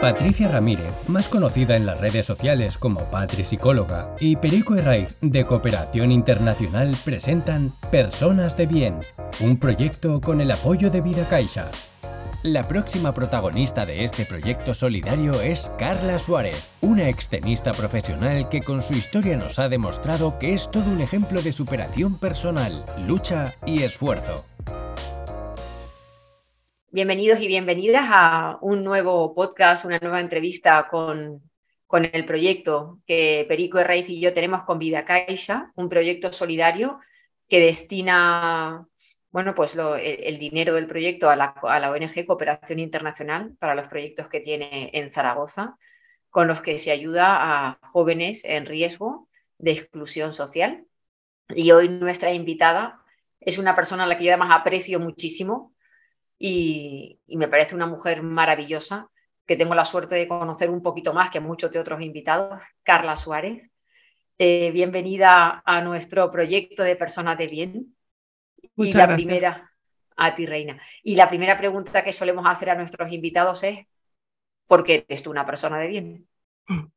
Patricia Ramírez, más conocida en las redes sociales como Patri Psicóloga, y Perico Herraiz de Cooperación Internacional presentan Personas de Bien, un proyecto con el apoyo de Vida Caixa. La próxima protagonista de este proyecto solidario es Carla Suárez, una extenista profesional que con su historia nos ha demostrado que es todo un ejemplo de superación personal, lucha y esfuerzo. Bienvenidos y bienvenidas a un nuevo podcast, una nueva entrevista con, con el proyecto que Perico Herraiz y yo tenemos con Vida Caixa, un proyecto solidario que destina bueno, pues el, dinero del proyecto a la, a la, ONG Cooperación Internacional para los proyectos que tiene en Zaragoza, con los que se ayuda a jóvenes en riesgo de exclusión social. Y hoy nuestra invitada es una persona a la que yo además aprecio muchísimo, y, me parece una mujer maravillosa que tengo la suerte de conocer un poquito más que muchos de otros invitados, Carla Suárez. Eh, bienvenida a nuestro proyecto de Personas de Bien. y la primera, a ti, Reina. Y la primera pregunta que solemos hacer a nuestros invitados es, ¿por qué eres tú una persona de bien?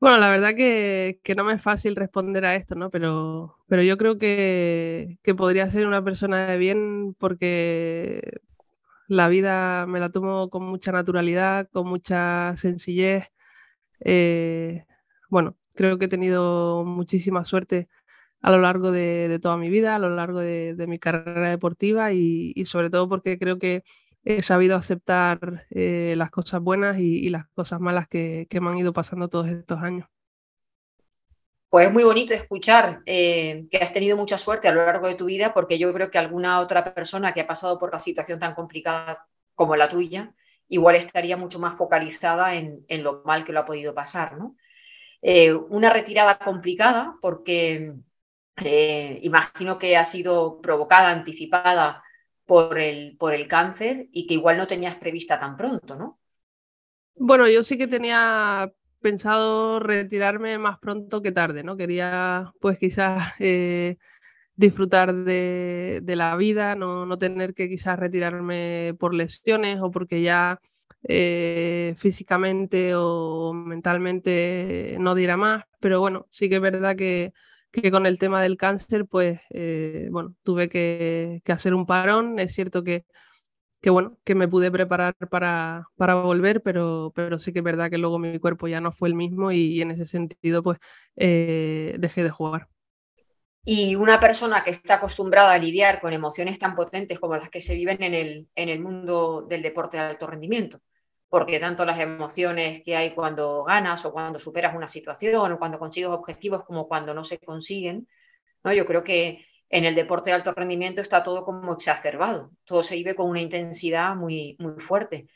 Bueno, la verdad que, no me es fácil responder a esto, ¿no? Pero, pero yo creo que, podría ser una persona de bien porque la vida me la tomo con mucha naturalidad, con mucha sencillez. Eh, bueno, creo que he tenido muchísima suerte a lo largo de, toda mi vida, a lo largo de, mi carrera deportiva y, y, sobre todo porque creo que he sabido aceptar eh, las cosas buenas y, las cosas malas que, me han ido pasando todos estos años. Pues es muy bonito escuchar eh, que has tenido mucha suerte a lo largo de tu vida, porque yo creo que alguna otra persona que ha pasado por la situación tan complicada como la tuya, igual estaría mucho más focalizada en, lo mal que lo ha podido pasar. ¿no? Eh, una retirada complicada porque imagino que ha sido provocada, anticipada por el, por el cáncer y que igual no tenías prevista tan pronto, ¿no? Bueno, yo sí que tenía pensado retirarme más pronto que tarde, ¿no? Quería, pues quizás eh, disfrutar de, la vida, no, no, tener que quizás retirarme por lesiones o porque ya eh, físicamente o mentalmente no diera más, pero bueno, sí que es verdad que que con el tema del cáncer, pues, eh, bueno, tuve que, hacer un parón. Es cierto que, que, bueno, que me pude preparar para, para volver, pero, pero sí que es verdad que luego mi cuerpo ya no fue el mismo y, en ese sentido, pues, eh, dejé de jugar. Y una persona que está acostumbrada a lidiar con emociones tan potentes como las que se viven en el, en el mundo del deporte de alto rendimiento, porque tanto las emociones que hay cuando ganas o cuando superas una situación o cuando consigues objetivos como cuando no se consiguen, ¿no? yo creo que en el deporte de alto rendimiento está todo como exacerbado, todo se vive con una intensidad muy, muy fuerte.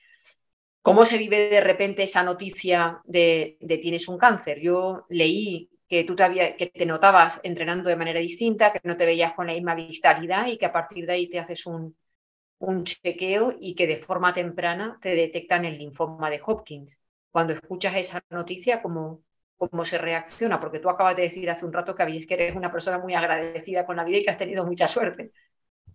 ¿Cómo se vive de repente esa noticia de, tienes un cáncer? Yo leí que tú te, que te notabas entrenando de manera distinta, que no te veías con la misma vitalidad y que a partir de ahí te haces un, un chequeo y que de forma temprana te detectan el linfoma de Hopkins. Cuando escuchas esa noticia, ¿cómo, cómo se reacciona? Porque tú acabas de decir hace un rato que, habías, que eres una persona muy agradecida con la vida y que has tenido mucha suerte.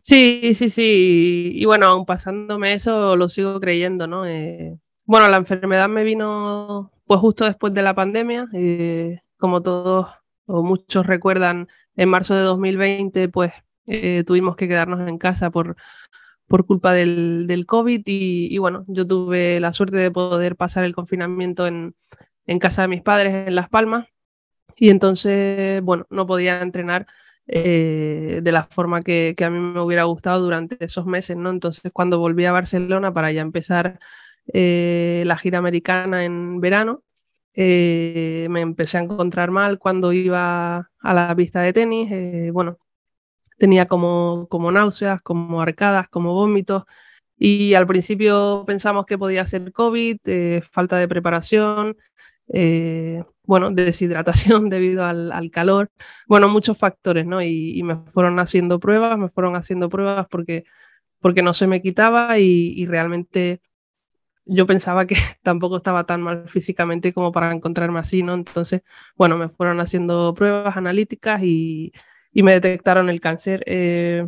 Sí, sí, sí. Y bueno, aún pasándome eso, lo sigo creyendo, ¿no? Eh, bueno, la enfermedad me vino pues justo después de la pandemia. Eh, como todos o muchos recuerdan, en marzo de 2020, pues eh, tuvimos que quedarnos en casa por, por culpa del, COVID y, bueno, yo tuve la suerte de poder pasar el confinamiento en, casa de mis padres en Las Palmas y entonces, bueno, no podía entrenar eh, de la forma que, que, a mí me hubiera gustado durante esos meses, ¿no? Entonces, cuando volví a Barcelona para ya empezar eh, la gira americana en verano, eh, me empecé a encontrar mal cuando iba a la pista de tenis, bueno, tenía como, como náuseas, como arcadas, como vómitos. Y al principio pensamos que podía ser COVID, eh, falta de preparación, eh, bueno, deshidratación debido al, calor, bueno, muchos factores, ¿no? Y, me fueron haciendo pruebas, me fueron haciendo pruebas porque, porque no se me quitaba y, y realmente yo pensaba que tampoco estaba tan mal físicamente como para encontrarme así, ¿no? Entonces, bueno, me fueron haciendo pruebas analíticas y, y me detectaron el cáncer. Eh,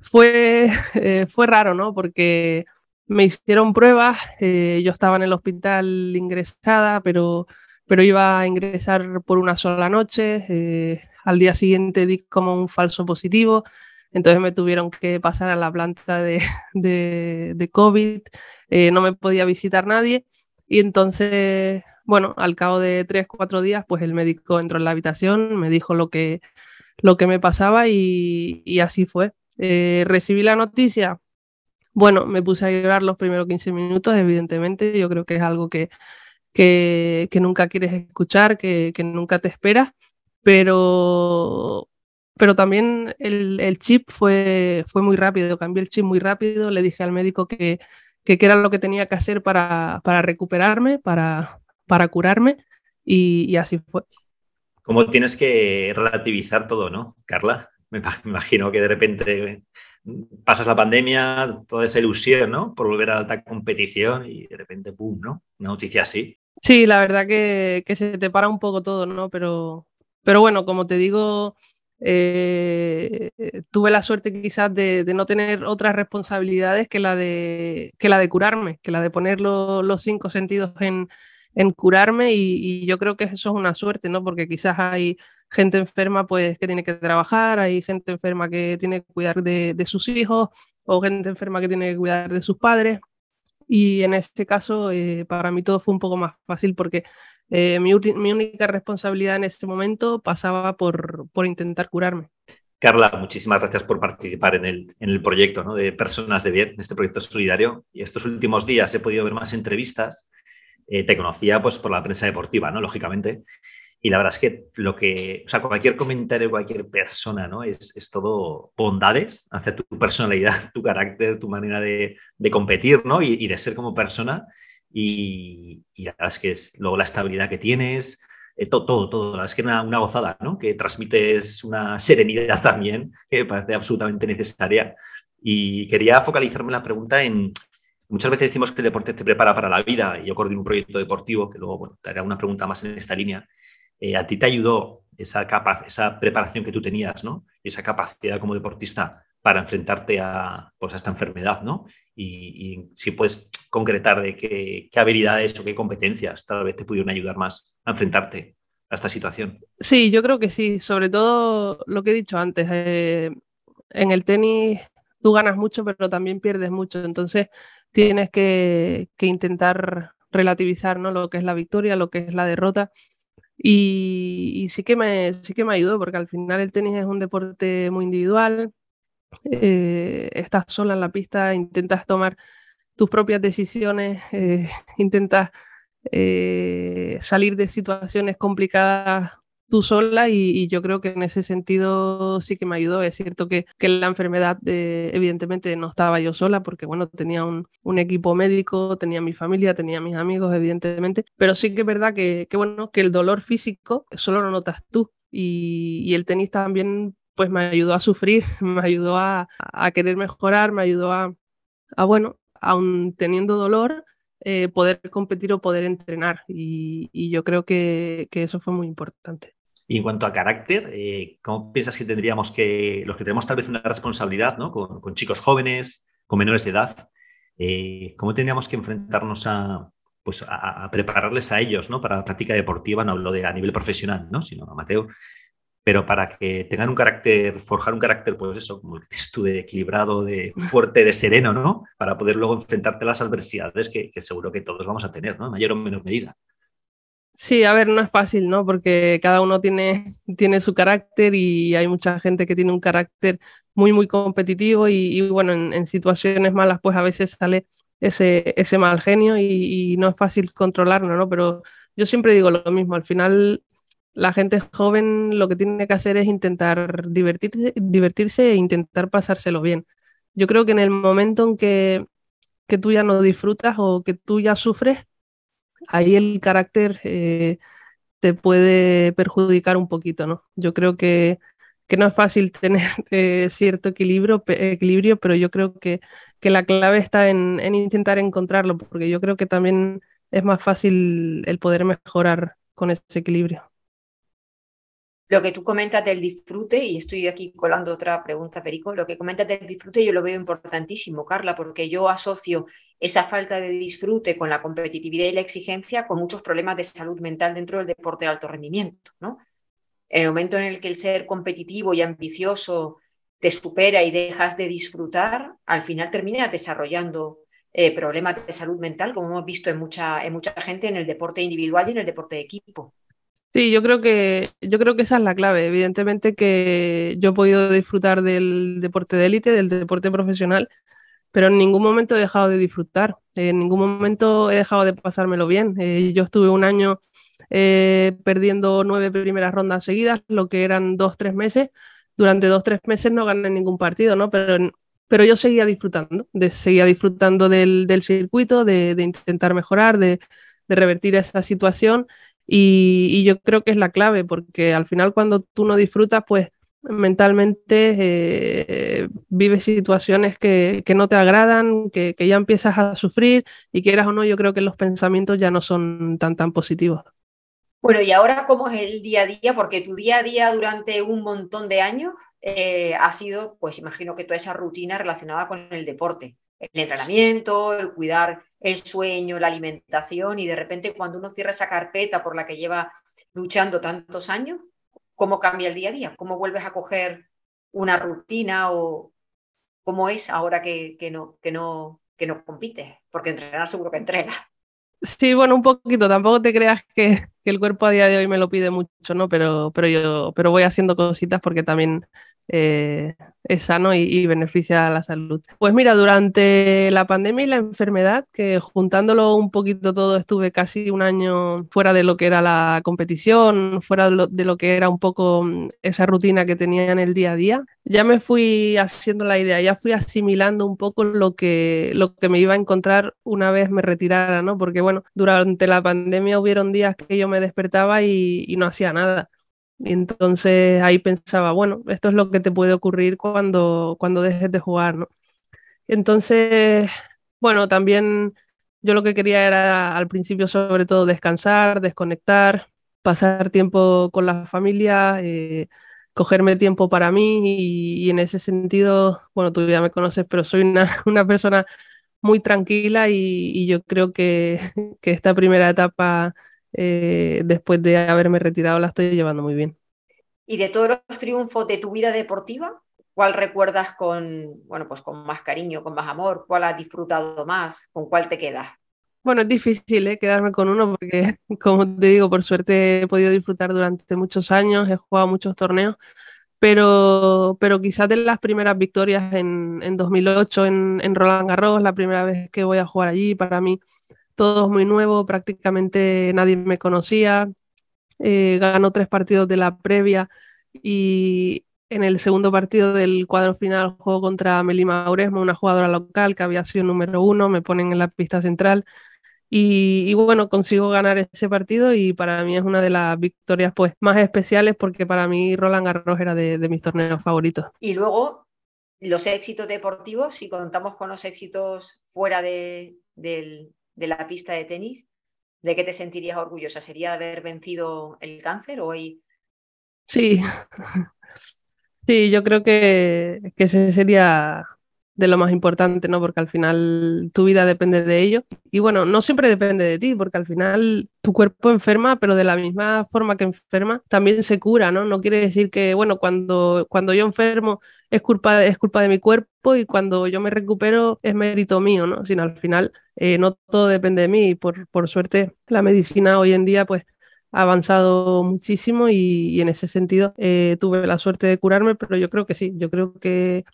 fue, eh, fue raro, ¿no? Porque me hicieron pruebas, eh, yo estaba en el hospital ingresada, pero, pero iba a ingresar por una sola noche, eh, al día siguiente di como un falso positivo, entonces me tuvieron que pasar a la planta de, de, COVID, eh, no me podía visitar nadie y entonces, bueno, al cabo de tres, cuatro días, pues el médico entró en la habitación, me dijo lo que, lo que me pasaba y, y así fue. recibí la noticia bueno, me puse a llorar los primeros 15 minutos, evidentemente. Yo creo que es algo que, que, nunca quieres escuchar, que, nunca te esperas, pero, pero también el, chip fue, fue muy rápido, cambié el chip muy rápido, le dije al médico que, que, era lo que tenía que hacer para, para recuperarme, para, para curarme, y, y así fue. ¿Cómo tienes que relativizar todo, no, Carla? Me imagino que de repente pasas la pandemia, toda esa ilusión, ¿no? Por volver a alta competición y de repente, ¡pum!, ¿no? Una noticia así. Sí, la verdad que, se te para un poco todo, ¿no? Pero, pero bueno, como te digo, eh, tuve la suerte quizás de, no tener otras responsabilidades que la de, que la de curarme, que la de poner los cinco sentidos en, en curarme y, yo creo que eso es una suerte, ¿no? Porque quizás hay gente enferma pues que tiene que trabajar, hay gente enferma que tiene que cuidar de, sus hijos o gente enferma que tiene que cuidar de sus padres. Y en este caso, eh, para mí todo fue un poco más fácil porque eh, mi, única responsabilidad en este momento pasaba por, por, intentar curarme. Carla, muchísimas gracias por participar en el, en el proyecto ¿no? de Personas de Bien, en este proyecto solidario. Y estos últimos días he podido ver más entrevistas. Eh, te conocía pues, por la prensa deportiva, ¿no? lógicamente. Y la verdad es que lo que, o sea, cualquier comentario, cualquier persona, ¿no? Es, es todo bondades hacia tu personalidad, tu carácter, tu manera de, de competir, ¿no? Y, y, de ser como persona. Y, y, la verdad es que es luego la estabilidad que tienes, eh, todo, todo, todo. La verdad es que una, una gozada, ¿no? Que transmites una serenidad también, que me parece absolutamente necesaria. Y quería focalizarme la pregunta en, Muchas veces decimos que el deporte te prepara para la vida y yo coordino un proyecto deportivo que luego bueno, te haré una pregunta más en esta línea. Eh, a ti te ayudó esa, esa preparación que tú tenías, ¿no? Esa capacidad como deportista para enfrentarte a, pues, a esta enfermedad, ¿no? Y, si puedes concretar de qué, habilidades o qué competencias tal vez te pudieron ayudar más a enfrentarte a esta situación. Sí, yo creo que sí. Sobre todo lo que he dicho antes. Eh, en el tenis tú ganas mucho, pero también pierdes mucho. Entonces tienes que, que intentar relativizar ¿no? lo que es la victoria, lo que es la derrota y, sí, que me, sí que me ayudó, porque al final el tenis es un deporte muy individual. Eh, estás sola en la pista, intentas tomar tus propias decisiones, eh, intentas eh, salir de situaciones complicadas tú sola y, yo creo que en ese sentido sí que me ayudó. Es cierto que, que la enfermedad, eh, evidentemente, no estaba yo sola porque, bueno, tenía un, equipo médico, tenía mi familia, tenía mis amigos, evidentemente, pero sí que es verdad que, que bueno, que el dolor físico solo lo notas tú y, el tenis también pues me ayudó a sufrir, me ayudó a, a querer mejorar, me ayudó a, a bueno, aún teniendo dolor, eh, poder competir o poder entrenar. Y, y yo creo que, que, eso fue muy importante. Y en cuanto a carácter, eh, ¿cómo piensas que tendríamos que, los que tenemos tal vez una responsabilidad ¿no? con, con chicos jóvenes, con menores de edad, eh, cómo tendríamos que enfrentarnos a, pues a, a, prepararles a ellos ¿no? para la práctica deportiva? No hablo de a nivel profesional, ¿no? sino a Mateo, pero para que tengan un carácter, forjar un carácter, pues eso, como el que tú, de equilibrado, de fuerte, de sereno, ¿no? Para poder luego enfrentarte a las adversidades que, que seguro que todos vamos a tener, ¿no? En mayor o menor medida. Sí, a ver, no es fácil, ¿no? Porque cada uno tiene, tiene su carácter y hay mucha gente que tiene un carácter muy, muy competitivo y, bueno, en, situaciones malas pues a veces sale ese, ese mal genio y, no es fácil controlarlo, ¿no? Pero yo siempre digo lo mismo, al final la gente joven lo que tiene que hacer es intentar divertirse, divertirse e intentar pasárselo bien. Yo creo que en el momento en que, que tú ya no disfrutas o que tú ya sufres, ahí el carácter eh, te puede perjudicar un poquito, ¿no? Yo creo que, que no es fácil tener eh, cierto equilibrio, equilibrio, pero yo creo que, que la clave está en, en, intentar encontrarlo, porque yo creo que también es más fácil el poder mejorar con ese equilibrio. Lo que tú comentas del disfrute, y estoy aquí colando otra pregunta, Perico, lo que comentas del disfrute yo lo veo importantísimo, Carla, porque yo asocio esa falta de disfrute con la competitividad y la exigencia con muchos problemas de salud mental dentro del deporte de alto rendimiento. ¿no? El momento en el que el ser competitivo y ambicioso te supera y dejas de disfrutar, al final terminas desarrollando eh, problemas de salud mental, como hemos visto en mucha, en mucha gente en el deporte individual y en el deporte de equipo. Sí, yo creo que yo creo que esa es la clave. Evidentemente que yo he podido disfrutar del deporte de élite, del deporte profesional, pero en ningún momento he dejado de disfrutar. En ningún momento he dejado de pasármelo bien. Eh, yo estuve un año eh, perdiendo nueve primeras rondas seguidas, lo que eran dos, tres meses. Durante dos, tres meses no gané ningún partido, ¿no? Pero, pero yo seguía disfrutando, de, seguía disfrutando del, del circuito, de, de, intentar mejorar, de, de revertir esa situación y, yo creo que es la clave, porque al final cuando tú no disfrutas, pues mentalmente eh, vives situaciones que, que, no te agradan, que, que, ya empiezas a sufrir y quieras o no, yo creo que los pensamientos ya no son tan, tan positivos. Bueno, y ahora, ¿cómo es el día a día? Porque tu día a día durante un montón de años eh, ha sido, pues imagino que toda esa rutina relacionada con el deporte, el entrenamiento, el cuidar el sueño, la alimentación y de repente cuando uno cierra esa carpeta por la que lleva luchando tantos años, ¿cómo cambia el día a día? ¿Cómo vuelves a coger una rutina o cómo es ahora que, que no, que, no, que no compites? Porque entrenar seguro que entrenas. Sí, bueno, un poquito. Tampoco te creas que, que, el cuerpo a día de hoy me lo pide mucho, ¿no? Pero, pero yo pero voy haciendo cositas porque también eh, es sano y, beneficia a la salud. Pues mira, durante la pandemia y la enfermedad, que juntándolo un poquito todo, estuve casi un año fuera de lo que era la competición, fuera de lo, que era un poco mm, esa rutina que tenía en el día a día, ya me fui haciendo la idea, ya fui asimilando un poco lo que, lo que me iba a encontrar una vez me retirara, ¿no? Porque bueno, durante la pandemia hubieron días que yo me despertaba y no hacía nada y entonces ahí pensaba, bueno, esto es lo que te puede ocurrir cuando, cuando dejes de jugar, ¿no? Entonces, bueno, también yo lo que quería era al principio sobre todo descansar, desconectar, pasar tiempo con la familia, eh, cogerme tiempo para mí y, en ese sentido, bueno, tú ya me conoces, pero soy una, una persona muy tranquila y, y yo creo que, que esta primera etapa eh, después de haberme retirado la estoy llevando muy bien. Y de todos los triunfos de tu vida deportiva, ¿cuál recuerdas con, bueno, pues con más cariño, con más amor? ¿Cuál has disfrutado más? ¿Con cuál te quedas? Bueno, es difícil ¿eh? quedarme con uno porque, como te digo, por suerte he podido disfrutar durante muchos años, he jugado muchos torneos, pero, pero quizás de las primeras victorias en, en 2008 en, en Roland Garros, la primera vez que voy a jugar allí, para mí todo muy nuevo, prácticamente nadie me conocía. Eh, ganó tres partidos de la previa y en el segundo partido del cuadro final juego contra Melima Auresmo, una jugadora local que había sido número uno, me ponen en la pista central y, bueno, consigo ganar ese partido y para mí es una de las victorias pues más especiales porque para mí Roland Garros era de, mis torneos favoritos. Y luego los éxitos deportivos, si contamos con los éxitos fuera de, del, de la pista de tenis, ¿de qué te sentirías orgullosa? ¿Sería haber vencido el cáncer o hoy? Sí, sí, yo creo que, que ese sería de lo más importante, ¿no? Porque al final tu vida depende de ello. Y bueno, no siempre depende de ti, porque al final tu cuerpo enferma, pero de la misma forma que enferma, también se cura, ¿no? No quiere decir que, bueno, cuando, cuando yo enfermo es culpa, es culpa de mi cuerpo y cuando yo me recupero es mérito mío, ¿no? Sino al final eh, no todo depende de mí. Y por, por suerte, la medicina hoy en día, pues ha avanzado muchísimo y, en ese sentido eh, tuve la suerte de curarme, pero yo creo que sí, yo creo que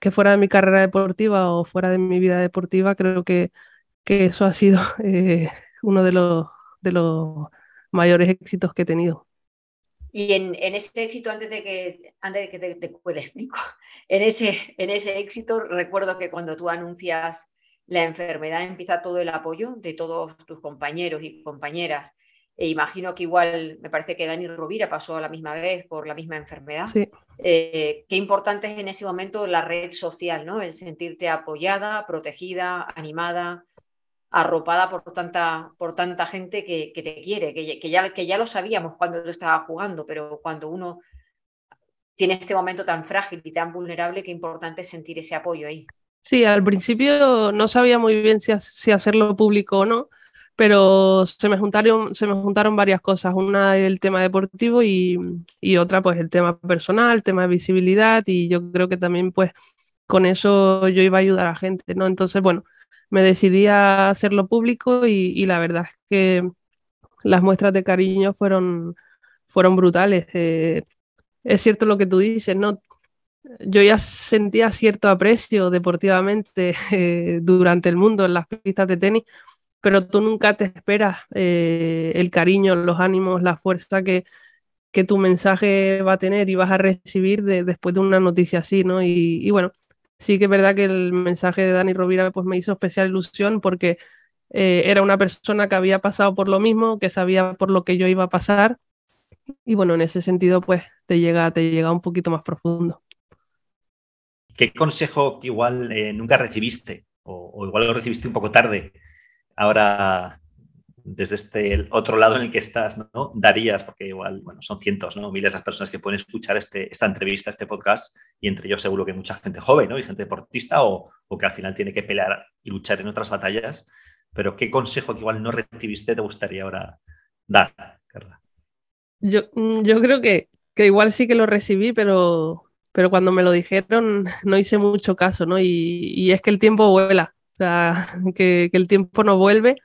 que fuera de mi carrera deportiva o fuera de mi vida deportiva, creo que, que eso ha sido eh, uno de los, de los mayores éxitos que he tenido. Y en, en, ese éxito, antes de que, antes de que te, te, explico, en ese, en ese éxito recuerdo que cuando tú anuncias la enfermedad empieza todo el apoyo de todos tus compañeros y compañeras e imagino que igual, me parece que Dani Rovira pasó a la misma vez por la misma enfermedad. Sí. Eh, qué importante es en ese momento la red social, ¿no? El sentirte apoyada, protegida, animada. arropada por tanta, por tanta gente que, te quiere, que, ya, que ya lo sabíamos cuando tú estabas jugando, pero cuando uno tiene este momento tan frágil y tan vulnerable, qué importante es sentir ese apoyo ahí. Sí, al principio no sabía muy bien si, si hacerlo público o no, pero se me juntaron, se me juntaron varias cosas. Una el tema deportivo y, y, otra pues el tema personal, el tema de visibilidad y yo creo que también pues con eso yo iba a ayudar a la gente, ¿no? Entonces, bueno, me decidí a hacerlo público y, la verdad es que las muestras de cariño fueron, fueron brutales. Eh, es cierto lo que tú dices, ¿no? Yo ya sentía cierto aprecio deportivamente eh, durante el mundo en las pistas de tenis, pero tú nunca te esperas eh, el cariño, los ánimos, la fuerza que, que tu mensaje va a tener y vas a recibir después de una noticia así, ¿no? y bueno, sí que es verdad que el mensaje de Dani Rovira pues, me hizo especial ilusión porque eh, era una persona que había pasado por lo mismo, que sabía por lo que yo iba a pasar. Y bueno, en ese sentido, pues te llega, te llega un poquito más profundo. ¿Qué consejo que igual eh, nunca recibiste o, o, igual lo recibiste un poco tarde ahora desde este otro lado en el que estás, ¿no? Darías, porque igual, bueno, son cientos, ¿no? Miles de personas que pueden escuchar este, esta entrevista, este podcast, y entre ellos seguro que mucha gente joven, ¿no? Y gente deportista o, que al final tiene que pelear y luchar en otras batallas. Pero ¿qué consejo que igual no recibiste te gustaría ahora dar, Carla? Yo, mm, yo creo que, que igual sí que lo recibí, pero, pero cuando me lo dijeron no hice mucho caso, ¿no? Y, es que el tiempo vuela, o sea, que, que el tiempo no vuelve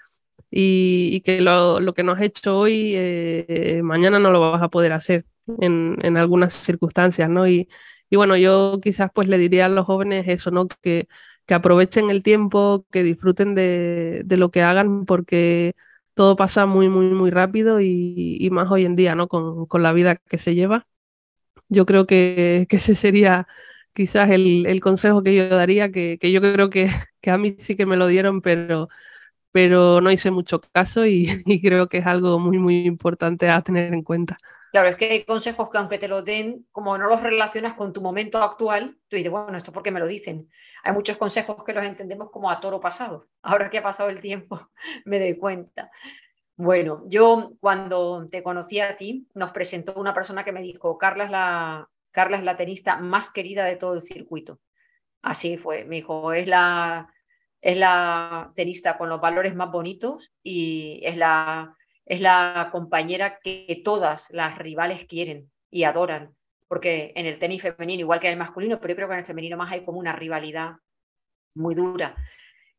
y, que lo, lo, que no has hecho hoy, eh, mañana no lo vas a poder hacer en, en algunas circunstancias, ¿no? Y, y, bueno, yo quizás pues le diría a los jóvenes eso, ¿no? Que, que aprovechen el tiempo, que disfruten de, de, lo que hagan, porque todo pasa muy, muy, muy rápido y, y más hoy en día, ¿no? Con, con, la vida que se lleva. Yo creo que, que ese sería quizás el, el, consejo que yo daría, que, que yo creo que, que a mí sí que me lo dieron, pero pero no hice mucho caso y, creo que es algo muy, muy importante a tener en cuenta. Claro, es que hay consejos que aunque te lo den, como no los relacionas con tu momento actual, tú dices, bueno, esto porque me lo dicen. Hay muchos consejos que los entendemos como a toro pasado. Ahora que ha pasado el tiempo, me doy cuenta. Bueno, yo cuando te conocí a ti, nos presentó una persona que me dijo, Carla es la, Carla es la tenista más querida de todo el circuito. Así fue, me dijo, es la, es la tenista con los valores más bonitos y es la, es la compañera que todas las rivales quieren y adoran, porque en el tenis femenino, igual que en el masculino, pero yo creo que en el femenino más hay como una rivalidad muy dura.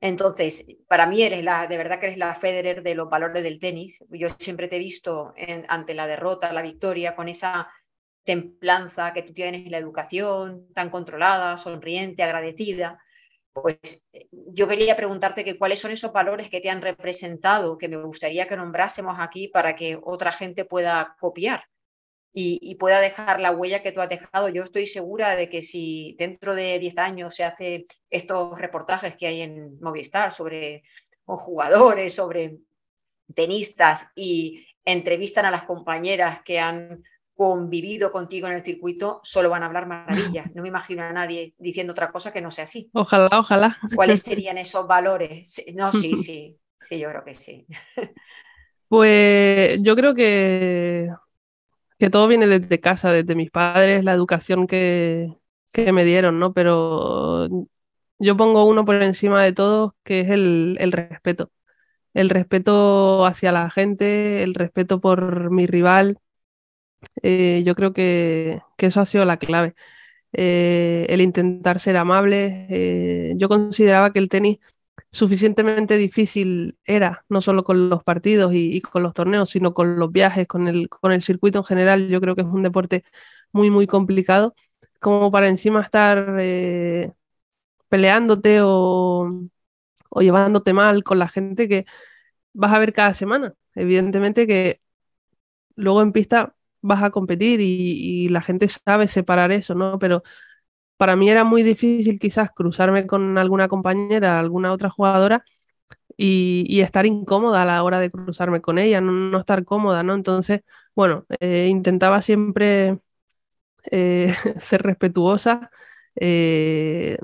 Entonces, para mí eres la, de verdad que eres la Federer de los valores del tenis. Yo siempre te he visto ante la derrota, la victoria, con esa templanza que tú tienes en la educación, tan controlada, sonriente, agradecida. Pues eh, yo quería preguntarte que cuáles son esos valores que te han representado, que me gustaría que nombrásemos aquí para que otra gente pueda copiar y, pueda dejar la huella que tú has dejado. Yo estoy segura de que si dentro de 10 años se hace estos reportajes que hay en Movistar sobre jugadores, sobre tenistas y entrevistan a las compañeras que han convivido contigo en el circuito, solo van a hablar maravillas. No me imagino a nadie diciendo otra cosa que no sea así. Ojalá, ojalá. ¿Cuáles serían esos valores? No, sí, sí, sí, yo creo que sí. Pues yo creo que, que todo viene desde casa, desde mis padres, la educación que, que me dieron, ¿no? Pero yo pongo uno por encima de todo, que es el, el respeto. El respeto hacia la gente, el respeto por mi rival, eh, yo creo que, eso ha sido la clave. Eh, el intentar ser amable. Eh, yo consideraba que el tenis suficientemente difícil era, no solo con los partidos y, con los torneos, sino con los viajes, con el, con el circuito en general. Yo creo que es un deporte muy, muy complicado, como para encima estar peleándote o, o llevándote mal con la gente que vas a ver cada semana. Evidentemente que luego en pista vas a competir y, la gente sabe separar eso, ¿no? Pero para mí era muy difícil quizás cruzarme con alguna compañera, alguna otra jugadora y, estar incómoda a la hora de cruzarme con ella, no, estar cómoda, ¿no? Entonces, bueno, eh, intentaba siempre eh, ser respetuosa, eh,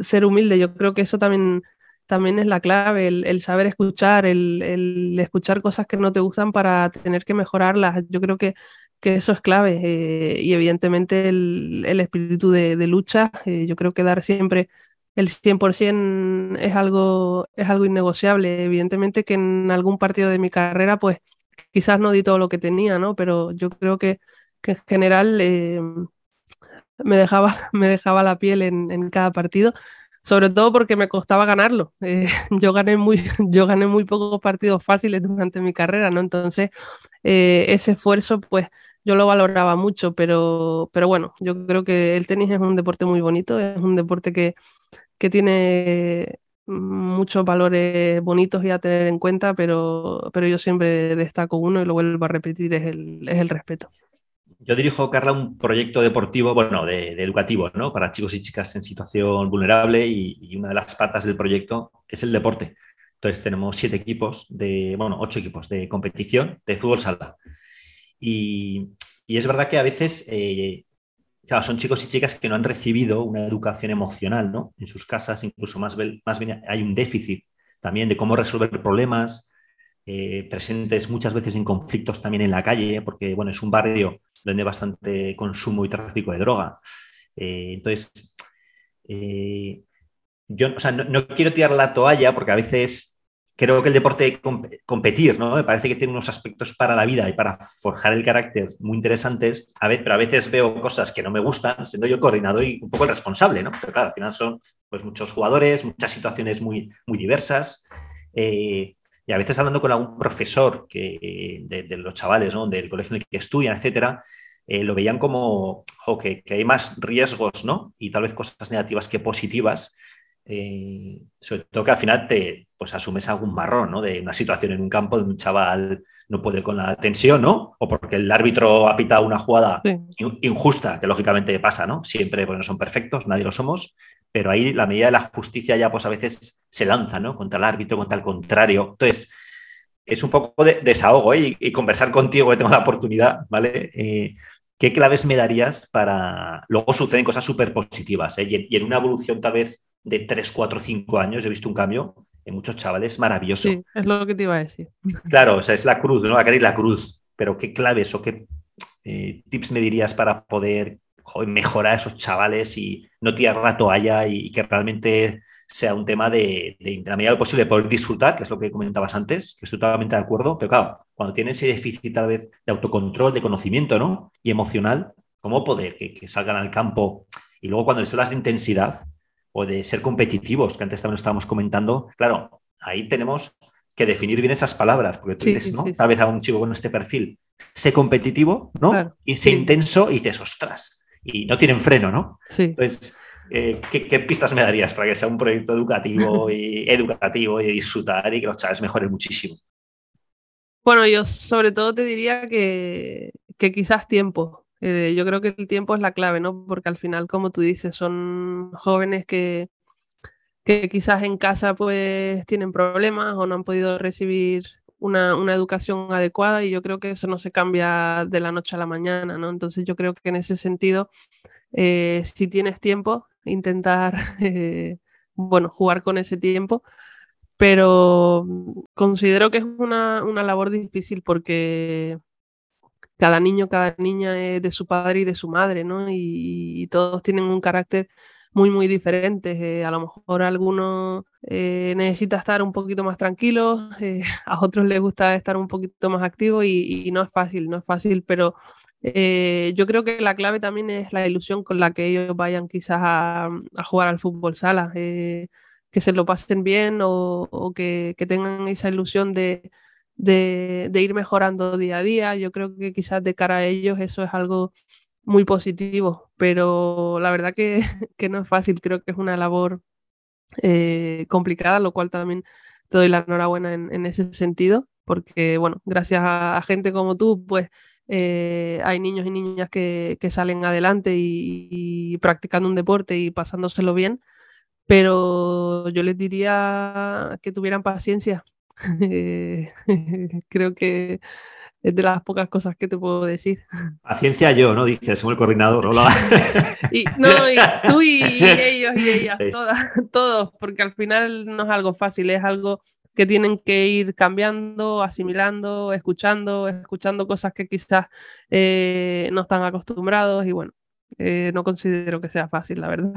ser humilde. Yo creo que eso también también es la clave, el, saber escuchar, el, escuchar cosas que no te gustan para tener que mejorarlas. Yo creo que, que eso es clave eh, y evidentemente el, espíritu de, lucha, eh, yo creo que dar siempre el 100% es algo, es algo innegociable. Evidentemente que en algún partido de mi carrera, pues quizás no di todo lo que tenía, ¿no? Pero yo creo que, en general eh, me, dejaba, me dejaba la piel en, en, cada partido, sobre todo porque me costaba ganarlo. Eh, yo, gané muy, yo gané muy pocos partidos fáciles durante mi carrera, ¿no? Entonces, eh, ese esfuerzo, pues yo lo valoraba mucho, pero, pero bueno, yo creo que el tenis es un deporte muy bonito, es un deporte que, que tiene muchos valores bonitos y a tener en cuenta, pero, pero yo siempre destaco uno y lo vuelvo a repetir, es el, es el respeto. Yo dirijo, Carla, un proyecto deportivo, bueno, de, educativo, ¿no? Para chicos y chicas en situación vulnerable y, una de las patas del proyecto es el deporte. Entonces tenemos siete equipos de, bueno, ocho equipos de competición de fútbol sala. Y, es verdad que a veces, eh, claro, son chicos y chicas que no han recibido una educación emocional, ¿no? En sus casas, incluso más, más bien hay un déficit también de cómo resolver problemas, eh, presentes muchas veces en conflictos también en la calle, porque bueno, es un barrio donde hay bastante consumo y tráfico de droga. Eh, entonces, eh, yo no, quiero tirar la toalla porque a veces creo que el deporte competir, ¿no? Me parece que tiene unos aspectos para la vida y para forjar el carácter muy interesantes, a veces, pero a veces veo cosas que no me gustan, siendo yo coordinador y un poco el responsable, ¿no? Pero claro, al final son pues, muchos jugadores, muchas situaciones muy, muy diversas. Y a veces hablando con algún profesor que, de, los chavales, ¿no? del colegio en el que estudian, etcétera, eh, lo veían como que, hay más riesgos ¿no? y tal vez cosas negativas que positivas. Eh, sobre todo que al final te pues, asumes algún marrón ¿no? de una situación en un campo donde un chaval no puede con la tensión, ¿no? O porque el árbitro ha pitado una jugada injusta, que lógicamente pasa, ¿no? Siempre, porque no son perfectos, nadie lo somos, pero ahí la medida de la justicia ya pues a veces se lanza, ¿no? Contra el árbitro, contra el contrario. Entonces, es un poco de desahogo ¿eh? y, conversar contigo, que tengo la oportunidad, ¿vale? Eh, ¿Qué claves me darías para... Luego suceden cosas súper positivas, ¿eh? y, en una evolución tal vez de 3, 4, 5 años he visto un cambio en muchos chavales maravilloso. Sí, es lo que te iba a decir. Claro, o sea, es la cruz, ¿no? Acá la cruz, pero ¿qué claves o qué tips me dirías para poder mejorar a esos chavales y no tirar la toalla y, que realmente sea un tema de, de, la medida de lo posible, poder disfrutar, que es lo que comentabas antes, que estoy totalmente de acuerdo, pero claro, cuando tienes ese déficit tal vez de autocontrol, de conocimiento, ¿no? Y emocional, ¿cómo poder que, salgan al campo? Y luego cuando les hablas de intensidad o de ser competitivos, que antes también estábamos comentando, claro, ahí tenemos que definir bien esas palabras, porque tú dices, ¿no? Tal vez a un chico con este perfil, sé competitivo, ¿no? y sé intenso y dices, ostras, y no tienen freno, ¿no? Sí. Entonces, eh, ¿qué, pistas me darías para que sea un proyecto educativo y educativo y disfrutar y que los chavales mejoren muchísimo? Bueno, yo sobre todo te diría que, quizás tiempo. Eh, yo creo que el tiempo es la clave, ¿no? Porque al final, como tú dices, son jóvenes que, que quizás en casa pues tienen problemas o no han podido recibir una, educación adecuada y yo creo que eso no se cambia de la noche a la mañana, ¿no? Entonces yo creo que en ese sentido, eh, si tienes tiempo, intentar, eh, bueno, jugar con ese tiempo, pero considero que es una, labor difícil porque cada niño, cada niña es de su padre y de su madre, ¿no? y todos tienen un carácter muy, muy diferentes. Eh, a lo mejor algunos eh, necesita estar un poquito más tranquilo, eh, a otros les gusta estar un poquito más activo y, no es fácil, no es fácil, pero yo creo que la clave también es la ilusión con la que ellos vayan quizás a, jugar al fútbol sala, que se lo pasen bien o, que, tengan esa ilusión de, de, ir mejorando día a día. Yo creo que quizás de cara a ellos eso es algo muy positivo, pero la verdad que, no es fácil, creo que es una labor eh, complicada, lo cual también te doy la enhorabuena en, ese sentido, porque bueno, gracias a, gente como tú, pues eh, hay niños y niñas que, salen adelante y, practicando un deporte y pasándoselo bien, pero yo les diría que tuvieran paciencia. creo que es de las pocas cosas que te puedo decir. Paciencia yo, ¿no? Dices, somos el coordinador. Hola. y, no, y tú y, ellos y ellas, todas, todos, porque al final no es algo fácil, es algo que tienen que ir cambiando, asimilando, escuchando, escuchando cosas que quizás eh, no están acostumbrados y bueno, eh, no considero que sea fácil, la verdad.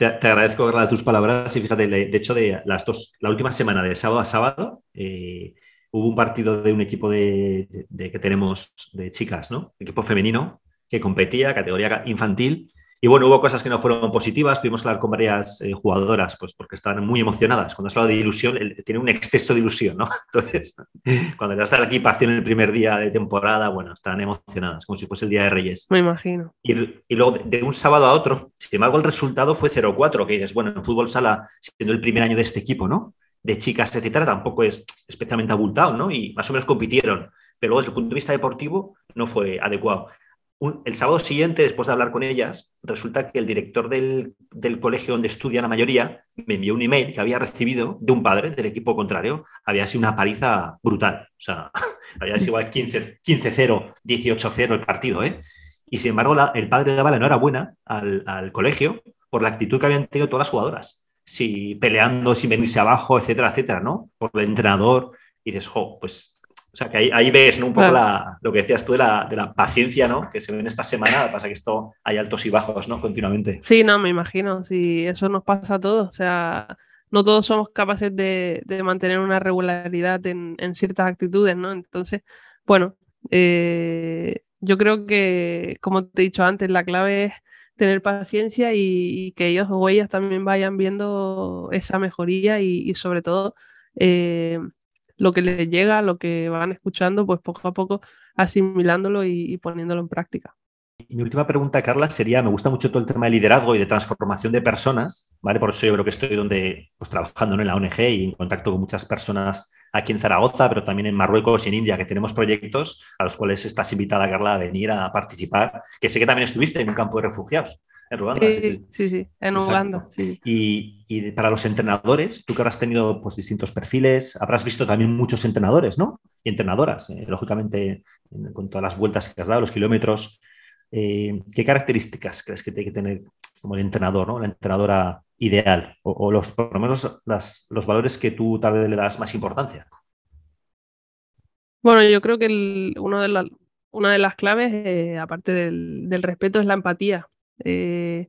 Te, agradezco tus palabras y fíjate, de hecho, de las dos, la última semana de sábado a sábado, eh, hubo un partido de un equipo de, que tenemos de chicas, ¿no? Equipo femenino que competía, categoría infantil. Y bueno, hubo cosas que no fueron positivas. Tuvimos que hablar con varias eh, jugadoras, pues porque estaban muy emocionadas. Cuando se habla de ilusión, tiene un exceso de ilusión, ¿no? Entonces, cuando ya está la equipación el primer día de temporada, bueno, están emocionadas, como si fuese el Día de Reyes. Me imagino. Y, y luego, de, un sábado a otro, sin embargo, el resultado fue 0-4, que dices, bueno, en fútbol sala, siendo el primer año de este equipo, ¿no? de chicas, etcétera, tampoco es especialmente abultado, ¿no? Y más o menos compitieron, pero desde el punto de vista deportivo no fue adecuado. El sábado siguiente, después de hablar con ellas, resulta que el director del, colegio donde estudia la mayoría me envió un email que había recibido de un padre del equipo contrario. Había sido una paliza brutal. O sea, había sido igual 15-0, 18-0 el partido, ¿eh? Y sin embargo, el padre daba la enhorabuena al, al colegio por la actitud que habían tenido todas las jugadoras si peleando sin venirse abajo, etcétera, etcétera, ¿no? Por el entrenador. Y dices, jo, pues, o sea, que ahí, ves un poco lo que decías tú de la, paciencia, ¿no? Que se ve en esta semana, pasa que esto hay altos y bajos, ¿no? Continuamente. Sí, no, me imagino, sí, eso nos pasa a todos, o sea, no todos somos capaces de, mantener una regularidad en, ciertas actitudes, ¿no? Entonces, bueno, eh, yo creo que, como te he dicho antes, la clave es tener paciencia y, que ellos o ellas también vayan viendo esa mejoría y, sobre todo eh, lo que les llega, lo que van escuchando, pues poco a poco asimilándolo y poniéndolo en práctica mi última pregunta, Carla, sería, me gusta mucho todo el tema de liderazgo y de transformación de personas, ¿vale? Por eso yo creo que estoy donde, pues trabajando en la ONG y en contacto con muchas personas aquí en Zaragoza, pero también en Marruecos y en India, que tenemos proyectos a los cuales estás invitada, Carla, a venir a participar, que sé que también estuviste en un campo de refugiados. En Ruanda, sí, sí, sí, en Uganda. Sí. Y, para los entrenadores, tú que habrás tenido pues, distintos perfiles, habrás visto también muchos entrenadores, ¿no? Y entrenadoras, eh, lógicamente, con todas las vueltas que has dado, los kilómetros. Eh, ¿qué características crees que tiene que tener como el entrenador, ¿no? la entrenadora ideal? O, los, por lo menos los valores que tú tal vez le das más importancia. Bueno, yo creo que de una de las claves, eh, aparte del, respeto, es la empatía. Eh,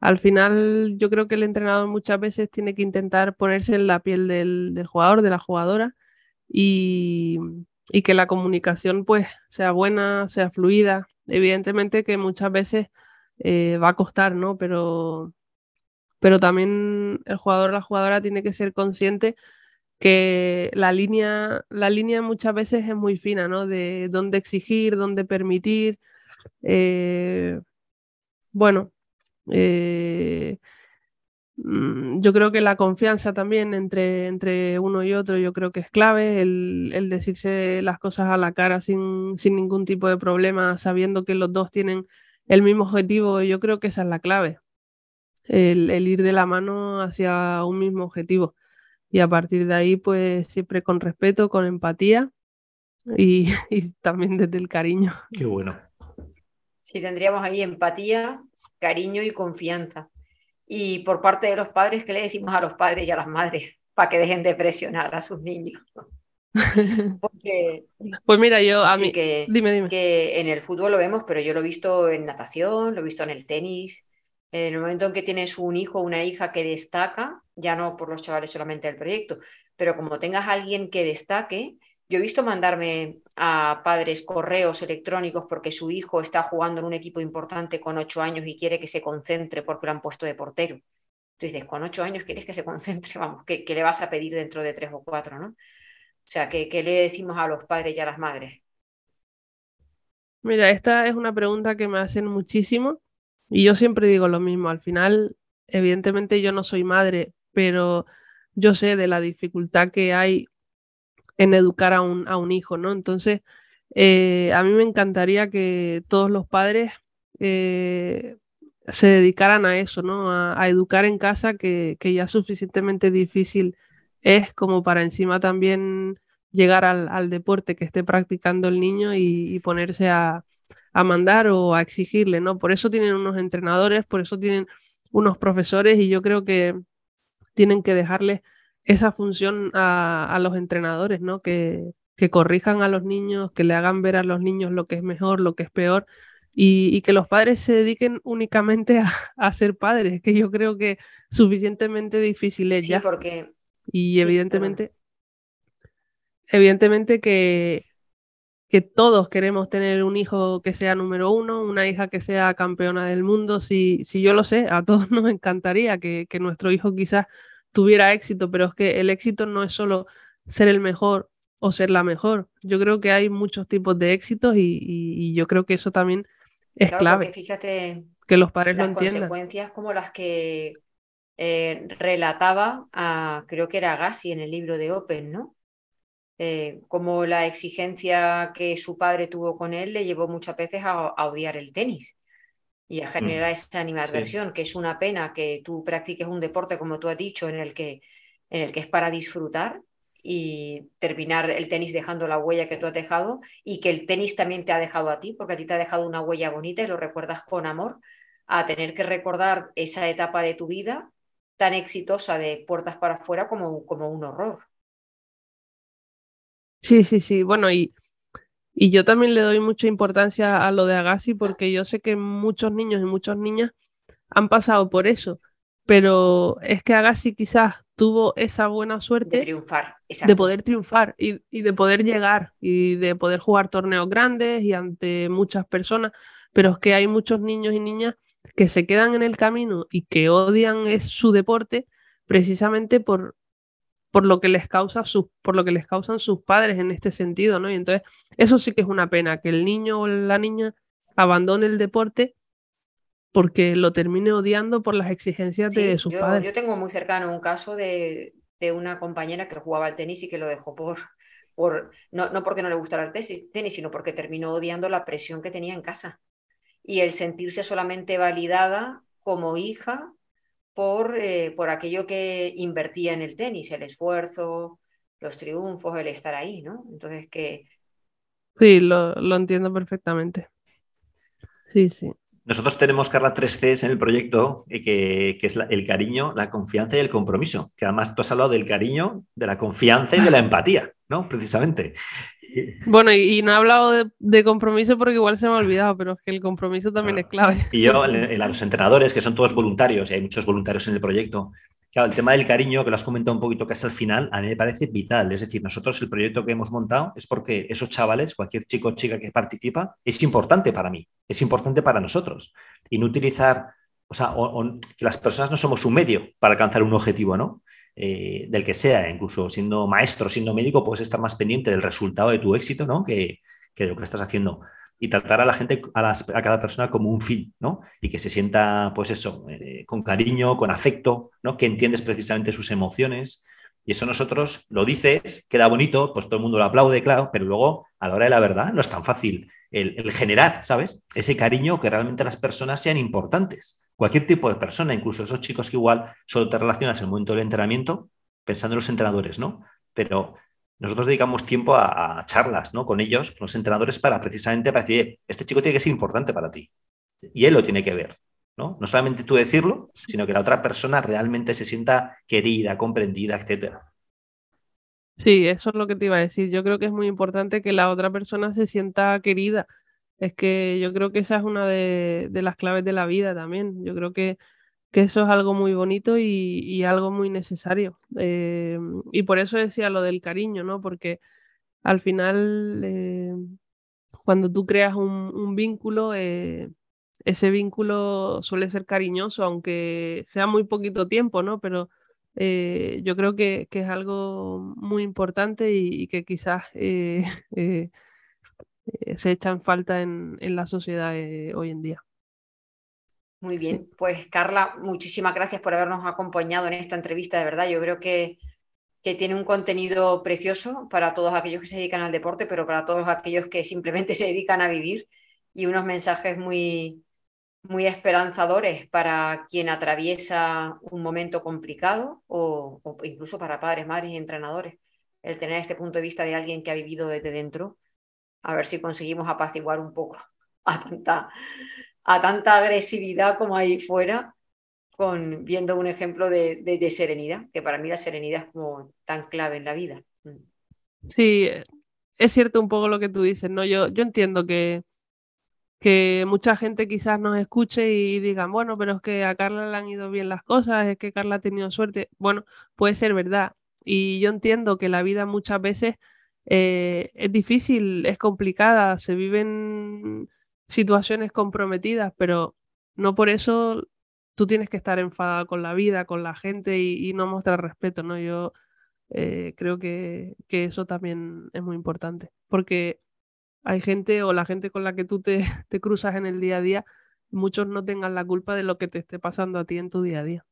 al final, yo creo que el entrenador muchas veces tiene que intentar ponerse en la piel del, del jugador, de la jugadora, y, y, que la comunicación pues sea buena, sea fluida, evidentemente que muchas veces eh, va a costar, ¿no? Pero, pero también el jugador la jugadora tiene que ser consciente que la línea, la línea muchas veces es muy fina, ¿no? De dónde exigir, dónde permitir. Eh, bueno, eh, yo creo que la confianza también entre, entre uno y otro, yo creo que es clave, el, decirse las cosas a la cara sin, sin, ningún tipo de problema, sabiendo que los dos tienen el mismo objetivo, yo creo que esa es la clave, el, ir de la mano hacia un mismo objetivo. Y a partir de ahí, pues siempre con respeto, con empatía y, y también desde el cariño. Qué bueno. Sí, tendríamos ahí empatía, cariño y confianza. Y por parte de los padres, ¿qué le decimos a los padres y a las madres para que dejen de presionar a sus niños? pues mira, yo a mí, que, dime, dime. que en el fútbol lo vemos, pero yo lo he visto en natación, lo he visto en el tenis. En el momento en que tienes un hijo o una hija que destaca, ya no por los chavales solamente del proyecto, pero como tengas a alguien que destaque, yo he visto mandarme a padres correos electrónicos porque su hijo está jugando en un equipo importante con ocho años y quiere que se concentre porque lo han puesto de portero. Tú dices, con ocho años quieres que se concentre, vamos, ¿qué, le vas a pedir dentro de tres o cuatro, no? O sea, ¿qué, ¿qué, le decimos a los padres y a las madres? Mira, esta es una pregunta que me hacen muchísimo y yo siempre digo lo mismo. Al final, evidentemente yo no soy madre, pero yo sé de la dificultad que hay en educar a un, a un hijo, ¿no? Entonces, eh, a mí me encantaría que todos los padres eh, se dedicaran a eso, ¿no? A, educar en casa, que, que, ya suficientemente difícil es como para encima también llegar al, deporte que esté practicando el niño y, ponerse a, mandar o a exigirle, ¿no? Por eso tienen unos entrenadores, por eso tienen unos profesores y yo creo que tienen que dejarle esa función a, los entrenadores, ¿no? Que, que corrijan a los niños, que le hagan ver a los niños lo que es mejor, lo que es peor, y, que los padres se dediquen únicamente a, ser padres, que yo creo que suficientemente difícil es sí, porque... Y evidentemente, evidentemente que, que todos queremos tener un hijo que sea número uno, una hija que sea campeona del mundo. Si, si yo lo sé, a todos nos encantaría que, que nuestro hijo quizás tuviera éxito, pero es que el éxito no es solo ser el mejor o ser la mejor. Yo creo que hay muchos tipos de éxitos y, y yo creo que eso también es clave. fíjate que los padres las lo entiendan. consecuencias como las que eh, relataba a, creo que era Gassi en el libro de Open, ¿no? Eh, como la exigencia que su padre tuvo con él le llevó muchas veces a, odiar el tenis y a generar mm, esa animadversión, que es una pena que tú practiques un deporte, como tú has dicho, en el que, en el que es para disfrutar y terminar el tenis dejando la huella que tú has dejado y que el tenis también te ha dejado a ti, porque a ti te ha dejado una huella bonita y lo recuerdas con amor, a tener que recordar esa etapa de tu vida tan exitosa de puertas para afuera como, como un horror. Sí, sí, sí. Bueno, y, y yo también le doy mucha importancia a lo de Agassi porque yo sé que muchos niños y muchas niñas han pasado por eso, pero es que Agassi quizás tuvo esa buena suerte de triunfar, de poder triunfar y, de poder llegar y de poder jugar torneos grandes y ante muchas personas, pero es que hay muchos niños y niñas que se quedan en el camino y que odian es su deporte precisamente por, por lo que les causa sus, por lo que les causan sus padres en este sentido, ¿no? Y entonces eso sí que es una pena, que el niño o la niña abandone el deporte porque lo termine odiando por las exigencias de sus padres. Yo tengo muy cercano un caso de, una compañera que jugaba al tenis y que lo dejó por, por no, no porque no le gustara el tenis, sino porque terminó odiando la presión que tenía en casa y el sentirse solamente validada como hija por, eh, por aquello que invertía en el tenis, el esfuerzo, los triunfos, el estar ahí, ¿no? Entonces que... Sí, lo, lo entiendo perfectamente. Sí, sí. Nosotros tenemos, Carla, tres Cs en el proyecto, eh, que, que es el cariño, la confianza y el compromiso. Que además tú has hablado del cariño, de la confianza y de la empatía, ¿no? Precisamente. Bueno, y, no he hablado de, compromiso porque igual se me ha olvidado, pero es que el compromiso también es clave. Y yo, a los entrenadores, que son todos voluntarios, y hay muchos voluntarios en el proyecto, Claro, el tema del cariño, que lo has comentado un poquito casi al final, a mí me parece vital. Es decir, nosotros el proyecto que hemos montado es porque esos chavales, cualquier chico o chica que participa, es importante para mí, es importante para nosotros. Y no utilizar, o sea, que las personas no somos un medio para alcanzar un objetivo, ¿no? Eh, del que sea, incluso siendo maestro, siendo médico, puedes estar más pendiente del resultado de tu éxito, ¿no? Que, que de lo que estás haciendo y tratar a la gente, a, a, cada persona como un fin, ¿no? Y que se sienta, pues eso, eh, con cariño, con afecto, ¿no? Que entiendes precisamente sus emociones. Y eso nosotros lo dices, queda bonito, pues todo el mundo lo aplaude, claro, pero luego, a la hora de la verdad, no es tan fácil el, generar, ¿sabes? Ese cariño que realmente las personas sean importantes. Cualquier tipo de persona, incluso esos chicos que igual solo te relacionas en el momento del entrenamiento, pensando en los entrenadores, ¿no? Pero nosotros dedicamos tiempo a, charlas ¿no? con ellos, con los entrenadores, para precisamente para decir, este chico tiene que ser importante para ti. Y él lo tiene que ver. ¿no? no solamente tú decirlo, sino que la otra persona realmente se sienta querida, comprendida, etc. Sí, eso es lo que te iba a decir. Yo creo que es muy importante que la otra persona se sienta querida. Es que yo creo que esa es una de, de las claves de la vida también. Yo creo que que eso es algo muy bonito y, algo muy necesario. Eh, y por eso decía lo del cariño, ¿no? Porque al final, eh, cuando tú creas un, vínculo, eh, ese vínculo suele ser cariñoso, aunque sea muy poquito tiempo, ¿no? Pero yo creo que, es algo muy importante y, que quizás se echa en falta en la sociedad hoy en día. Muy bien, pues Carla, muchísimas gracias por habernos acompañado en esta entrevista, de verdad. Yo creo que, que tiene un contenido precioso para todos aquellos que se dedican al deporte, pero para todos aquellos que simplemente se dedican a vivir y unos mensajes muy, muy esperanzadores para quien atraviesa un momento complicado o, incluso para padres, madres y entrenadores. el tener este punto de vista de alguien que ha vivido desde dentro, a ver si conseguimos apaciguar un poco a tanta, a tanta agresividad como hay fuera, con, viendo un ejemplo de, de, serenidad, que para mí la serenidad es como tan clave en la vida. Mm. Sí, es cierto un poco lo que tú dices, ¿no? Yo, yo entiendo que, que mucha gente quizás nos escuche y digan, bueno, pero es que a Carla le han ido bien las cosas, es que Carla ha tenido suerte. Bueno, puede ser verdad. Y yo entiendo que la vida muchas veces eh, es difícil, es complicada, se viven situaciones comprometidas, pero no por eso tú tienes que estar enfadada con la vida, con la gente y, no mostrar respeto, ¿no? Yo eh, creo que, que eso también es muy importante, porque hay gente o la gente con la que tú te, te cruzas en el día a día, muchos no tengan la culpa de lo que te esté pasando a ti en tu día a día.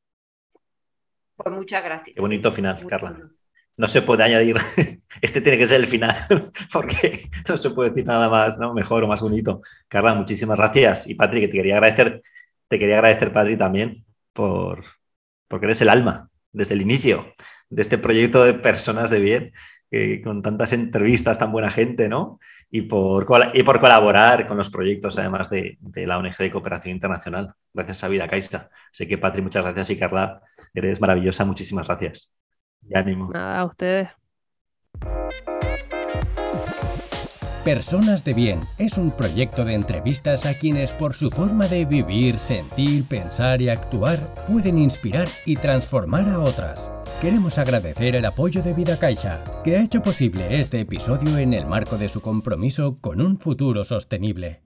Pues muchas gracias. Qué bonito final, Carla. No se puede añadir, este tiene que ser el final, porque no se puede decir nada más, ¿no? Mejor o más bonito. Carla, muchísimas gracias. Y Patrick, te quería agradecer, te quería agradecer, Patrick, también, por, porque eres el alma desde el inicio de este proyecto de personas de bien con tantas entrevistas, tan buena gente, ¿no? Y por, y por colaborar con los proyectos, además de, la ONG de Cooperación Internacional. Gracias a Vida. Sé que, Patri, muchas gracias. Y Carla, eres maravillosa. Muchísimas gracias. Y ánimo. Nada, a ustedes. Personas de Bien es un proyecto de entrevistas a quienes por su forma de vivir, sentir, pensar y actuar pueden inspirar y transformar a otras. Queremos agradecer el apoyo de Vida Caixa, que ha hecho posible este episodio en el marco de su compromiso con un futuro sostenible.